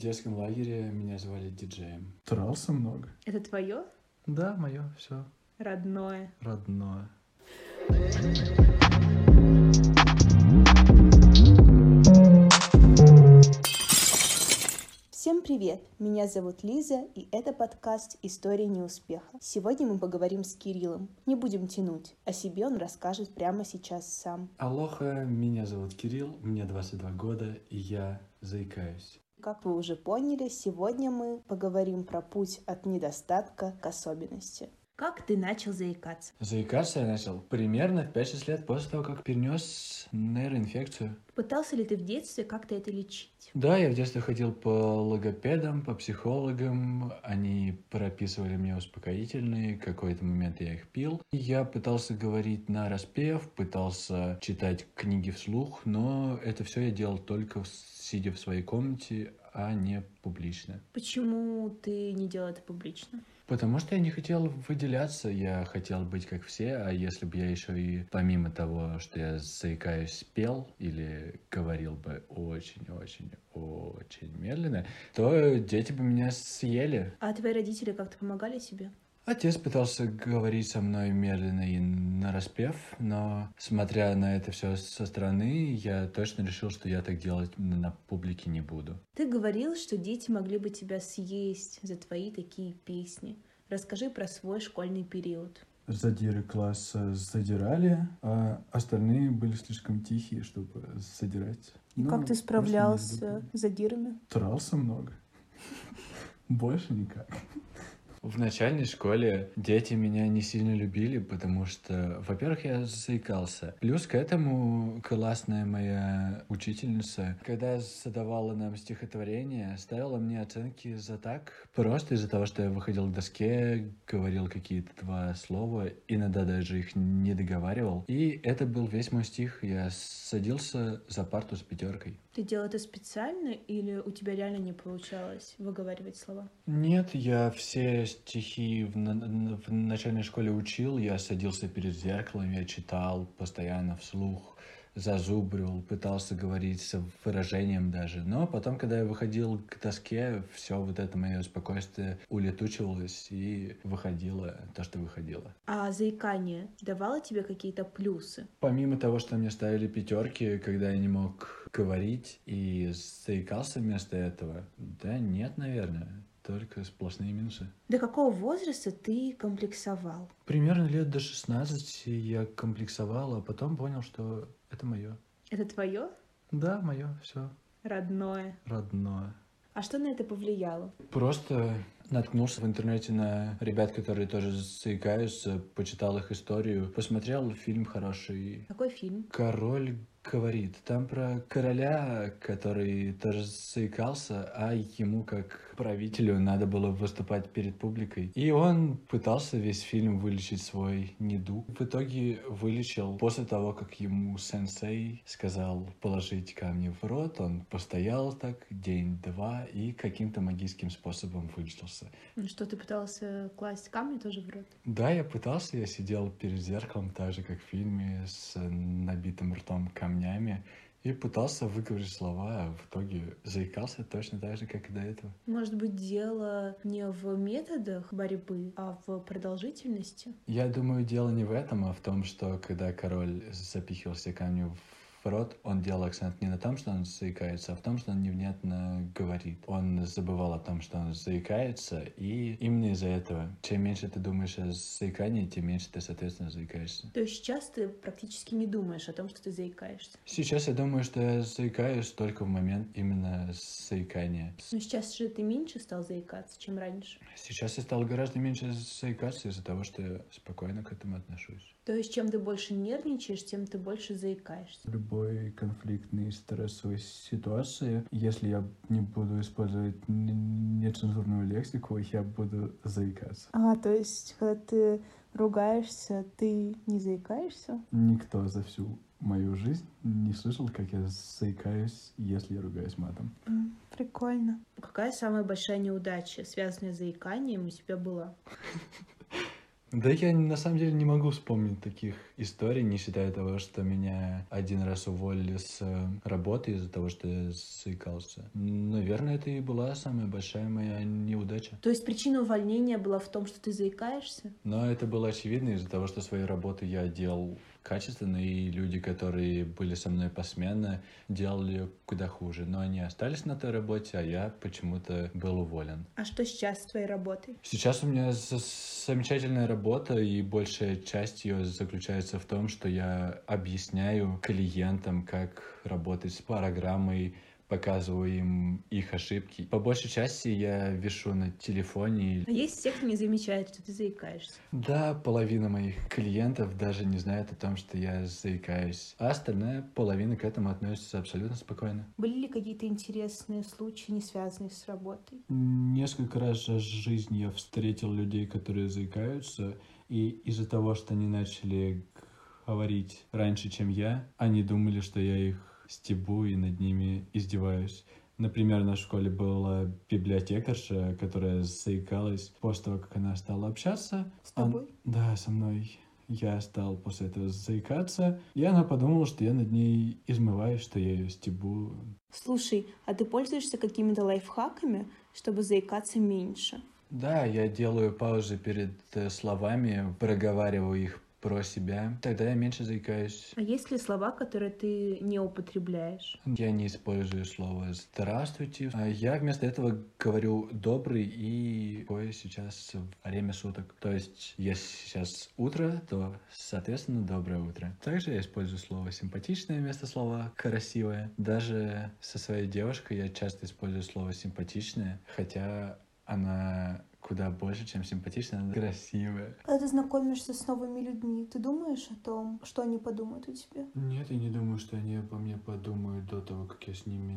В детском лагере меня звали диджеем. Трался много. Это твое? Да, мое, все Родное. родное. Всем привет! Меня зовут Лиза, и это подкаст «История неуспеха». Сегодня мы поговорим с Кириллом. Не будем тянуть. О себе он расскажет прямо сейчас сам. Алоха, меня зовут Кирилл, мне 22 года, и я заикаюсь. Как вы уже поняли, сегодня мы поговорим про путь от недостатка к особенности. Как ты начал заикаться? Заикаться я начал примерно в 5-6 лет после того, как перенес нейроинфекцию. Пытался ли ты в детстве как-то это лечить? Да, я в детстве ходил по логопедам, по психологам, они прописывали мне успокоительные, какой-то момент я их пил. Я пытался говорить на распев, пытался читать книги вслух, но это все я делал только сидя в своей комнате, а не публично. Почему ты не делал это публично? Потому что я не хотел выделяться, я хотел быть как все, а если бы я еще и помимо того, что я заикаюсь, пел или говорил бы очень-очень-очень медленно, то дети бы меня съели. А твои родители как-то помогали себе? Отец пытался говорить со мной медленно и нараспев, но смотря на это все со стороны, я точно решил, что я так делать на публике не буду. Ты говорил, что дети могли бы тебя съесть за твои такие песни. Расскажи про свой школьный период. Задиры класса задирали, а остальные были слишком тихие, чтобы задирать. И Ну, как ты справлялся с задирами? Трался много. Больше никак. В начальной школе дети меня не сильно любили, потому что, во-первых, я заикался. Плюс к этому классная моя учительница, когда задавала нам стихотворение, ставила мне оценки за так, просто из-за того, что я выходил к доске, говорил какие-то два слова, иногда даже их не договаривал. И это был весь мой стих. Я садился за парту с пятеркой. Ты делал это специально или у тебя реально не получалось выговаривать слова? Нет, я все стихи в, в начальной школе учил, я садился перед зеркалом, я читал постоянно вслух, зазубривал, пытался говорить с выражением даже. Но потом, когда я выходил к доске, все вот это мое спокойствие улетучивалось и выходило то, что выходило. А заикание давало тебе какие-то плюсы? Помимо того, что мне ставили пятерки, когда я не мог говорить и заикался вместо этого, да нет, наверное, только сплошные минусы. До какого возраста ты комплексовал? Примерно лет до 16 я комплексовал, а потом понял, что это мое. Это твое? Да, мое, все Родное. родное. А что на это повлияло? Просто наткнулся в интернете на ребят, которые тоже заикаются, почитал их историю, посмотрел фильм хороший. Какой фильм? Король говорит. Там про короля, который тоже заикался, а ему как правителю надо было выступать перед публикой. И он пытался весь фильм вылечить свой недуг. В итоге вылечил после того, как ему сенсей сказал положить камни в рот. Он постоял так день-два и каким-то магическим способом вылечился. Ну Что, ты пытался класть камни тоже в рот? Да, я пытался, я сидел перед зеркалом, так же, как в фильме, с набитым ртом камнями, и пытался выговорить слова, а в итоге заикался точно так же, как и до этого. Может быть, дело не в методах борьбы, а в продолжительности? Я думаю, дело не в этом, а в том, что когда король запихивал все камни в рот, он делал акцент не на том, что он заикается, а в том, что он невнятно говорит. Он забывал о том, что он заикается, и именно из-за этого, чем меньше ты думаешь о заикании, тем меньше ты, соответственно, заикаешься. То есть сейчас ты практически не думаешь о том, что ты заикаешься. Сейчас я думаю, что я заикаюсь только в момент именно заикания. Но сейчас же ты меньше стал заикаться, чем раньше. Сейчас я стал гораздо меньше заикаться из-за того, что я спокойно к этому отношусь. То есть чем ты больше нервничаешь, тем ты больше заикаешься. Любой конфликтной стрессовой ситуации, если я не буду использовать нецензурную лексику, я буду заикаться. А, то есть, когда ты ругаешься, ты не заикаешься? Никто за всю мою жизнь не слышал, как я заикаюсь, если я ругаюсь матом. М, Прикольно. Какая самая большая неудача, связанная с заиканием, у тебя была? Да я на самом деле не могу вспомнить таких историй, не считая того, что меня один раз уволили с э, работы из-за того, что я заикался. Наверное, это и была самая большая моя неудача. То есть причина увольнения была в том, что ты заикаешься? Но это было очевидно из-за того, что свои работы я делал качественно, и люди, которые были со мной посменно, делали куда хуже. Но они остались на той работе, а я почему-то был уволен. А что сейчас с твоей работой? Сейчас у меня замечательная работа, и большая часть ее заключается в том, что я объясняю клиентам, как работать с программой, показываю им их ошибки. По большей части я вешу на телефоне. А есть те, кто не замечает, что ты заикаешься? Да, половина моих клиентов даже не знает о том, что я заикаюсь. А остальная половина к этому относится абсолютно спокойно. Были ли какие-то интересные случаи, не связанные с работой? Несколько раз в жизни я встретил людей, которые заикаются, и из-за того, что они начали говорить раньше, чем я, они думали, что я их стебу и над ними издеваюсь. Например, в нашей школе была библиотекарша, которая заикалась после того, как она стала общаться. С тобой? Он... Да, со мной. Я стал после этого заикаться, и она подумала, что я над ней измываюсь, что я ее стебу. Слушай, а ты пользуешься какими-то лайфхаками, чтобы заикаться меньше? Да, я делаю паузы перед э, словами, проговариваю их про себя, тогда я меньше заикаюсь. А есть ли слова, которые ты не употребляешь? Я не использую слово «здравствуйте». А я вместо этого говорю «добрый» и какое сейчас время суток. То есть, если сейчас утро, то, соответственно, доброе утро. Также я использую слово «симпатичное» вместо слова «красивое». Даже со своей девушкой я часто использую слово «симпатичное», хотя она куда больше, чем симпатичная, она красивая. Когда ты знакомишься с новыми людьми, ты думаешь о том, что они подумают о тебе? Нет, я не думаю, что они обо мне подумают до того, как я с ними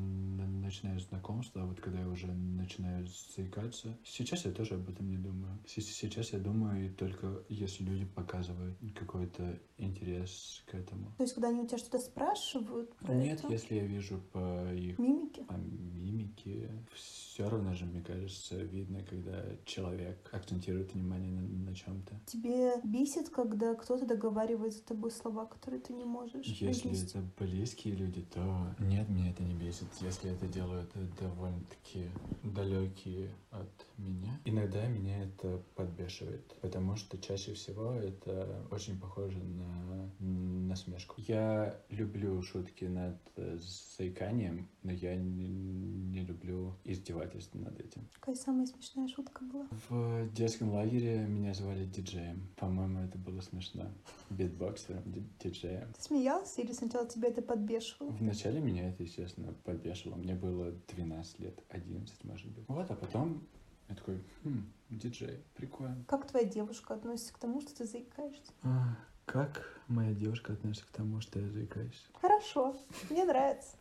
начинаю знакомство, а вот когда я уже начинаю заикаться. Сейчас я тоже об этом не думаю. Сейчас я думаю только если люди показывают какой-то интерес к этому. То есть, когда они у тебя что-то спрашивают? Про Нет, это? если я вижу по их Мимики? по мимике, все равно же, мне кажется, видно, когда человек акцентирует внимание на, на чем-то. Тебе бесит, когда кто-то договаривает за тобой слова, которые ты не можешь Если произнести? это близкие люди, то нет, меня это не бесит. Если это делают довольно-таки далекие от меня, иногда меня это подбешивает, потому что чаще всего это очень похоже на насмешку. Я люблю шутки над э, заиканием, но я не, не люблю издевательство над этим. Какая самая смешная шутка была? В детском лагере меня звали диджеем. По-моему, это было смешно. Битбоксером, ди- диджеем. Ты смеялся или сначала тебя это подбешивало? Вначале меня это, естественно, подбешивало. Мне было 12 лет, 11, может быть. Вот, а потом я такой, хм, диджей, прикольно. Как твоя девушка относится к тому, что ты заикаешься? А, как моя девушка относится к тому, что я заикаюсь? Хорошо, мне нравится.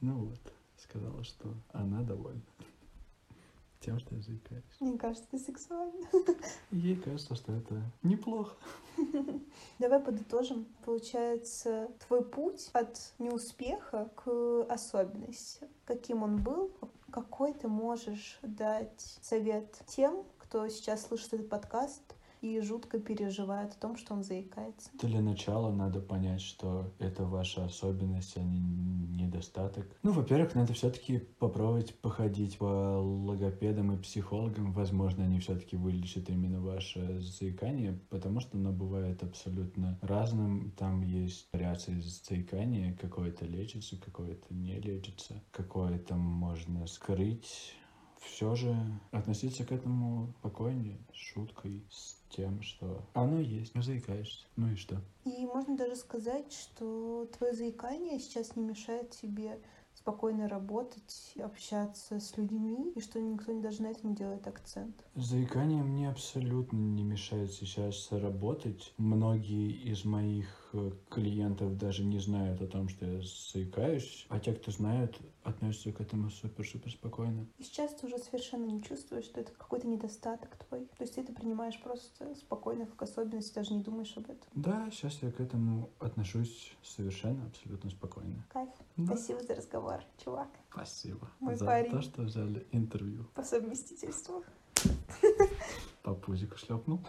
Ну вот, сказала, что она довольна тем, что я заикаюсь. Мне кажется, ты сексуальна. Ей кажется, что это неплохо. Давай подытожим. Получается, твой путь от неуспеха к особенности. Каким он был, какой ты можешь дать совет тем, кто сейчас слышит этот подкаст и жутко переживает о том, что он заикается. Для начала надо понять, что это ваша особенность, а не недостаток. Ну, во-первых, надо все-таки попробовать походить по логопедам и психологам. Возможно, они все-таки вылечат именно ваше заикание, потому что оно бывает абсолютно разным. Там есть вариации заикания, какое-то лечится, какое-то не лечится, какое-то можно скрыть. Все же относиться к этому спокойнее, с шуткой, с тем, что оно есть, ну заикаешься, ну и что? И можно даже сказать, что твое заикание сейчас не мешает тебе спокойно работать, общаться с людьми, и что никто даже на это не делает акцент. Заикание мне абсолютно не мешает сейчас работать. Многие из моих клиентов даже не знают о том, что я заикаюсь, а те, кто знают, относятся к этому супер-супер спокойно. И сейчас ты уже совершенно не чувствуешь, что это какой-то недостаток твой. То есть ты это принимаешь просто спокойно, как особенность, даже не думаешь об этом. Да, сейчас я к этому отношусь совершенно, абсолютно спокойно. Кайф. Да. Спасибо за разговор, чувак. Спасибо Мой за парень. то, что взяли интервью. По совместительству. По пузику шлепнул.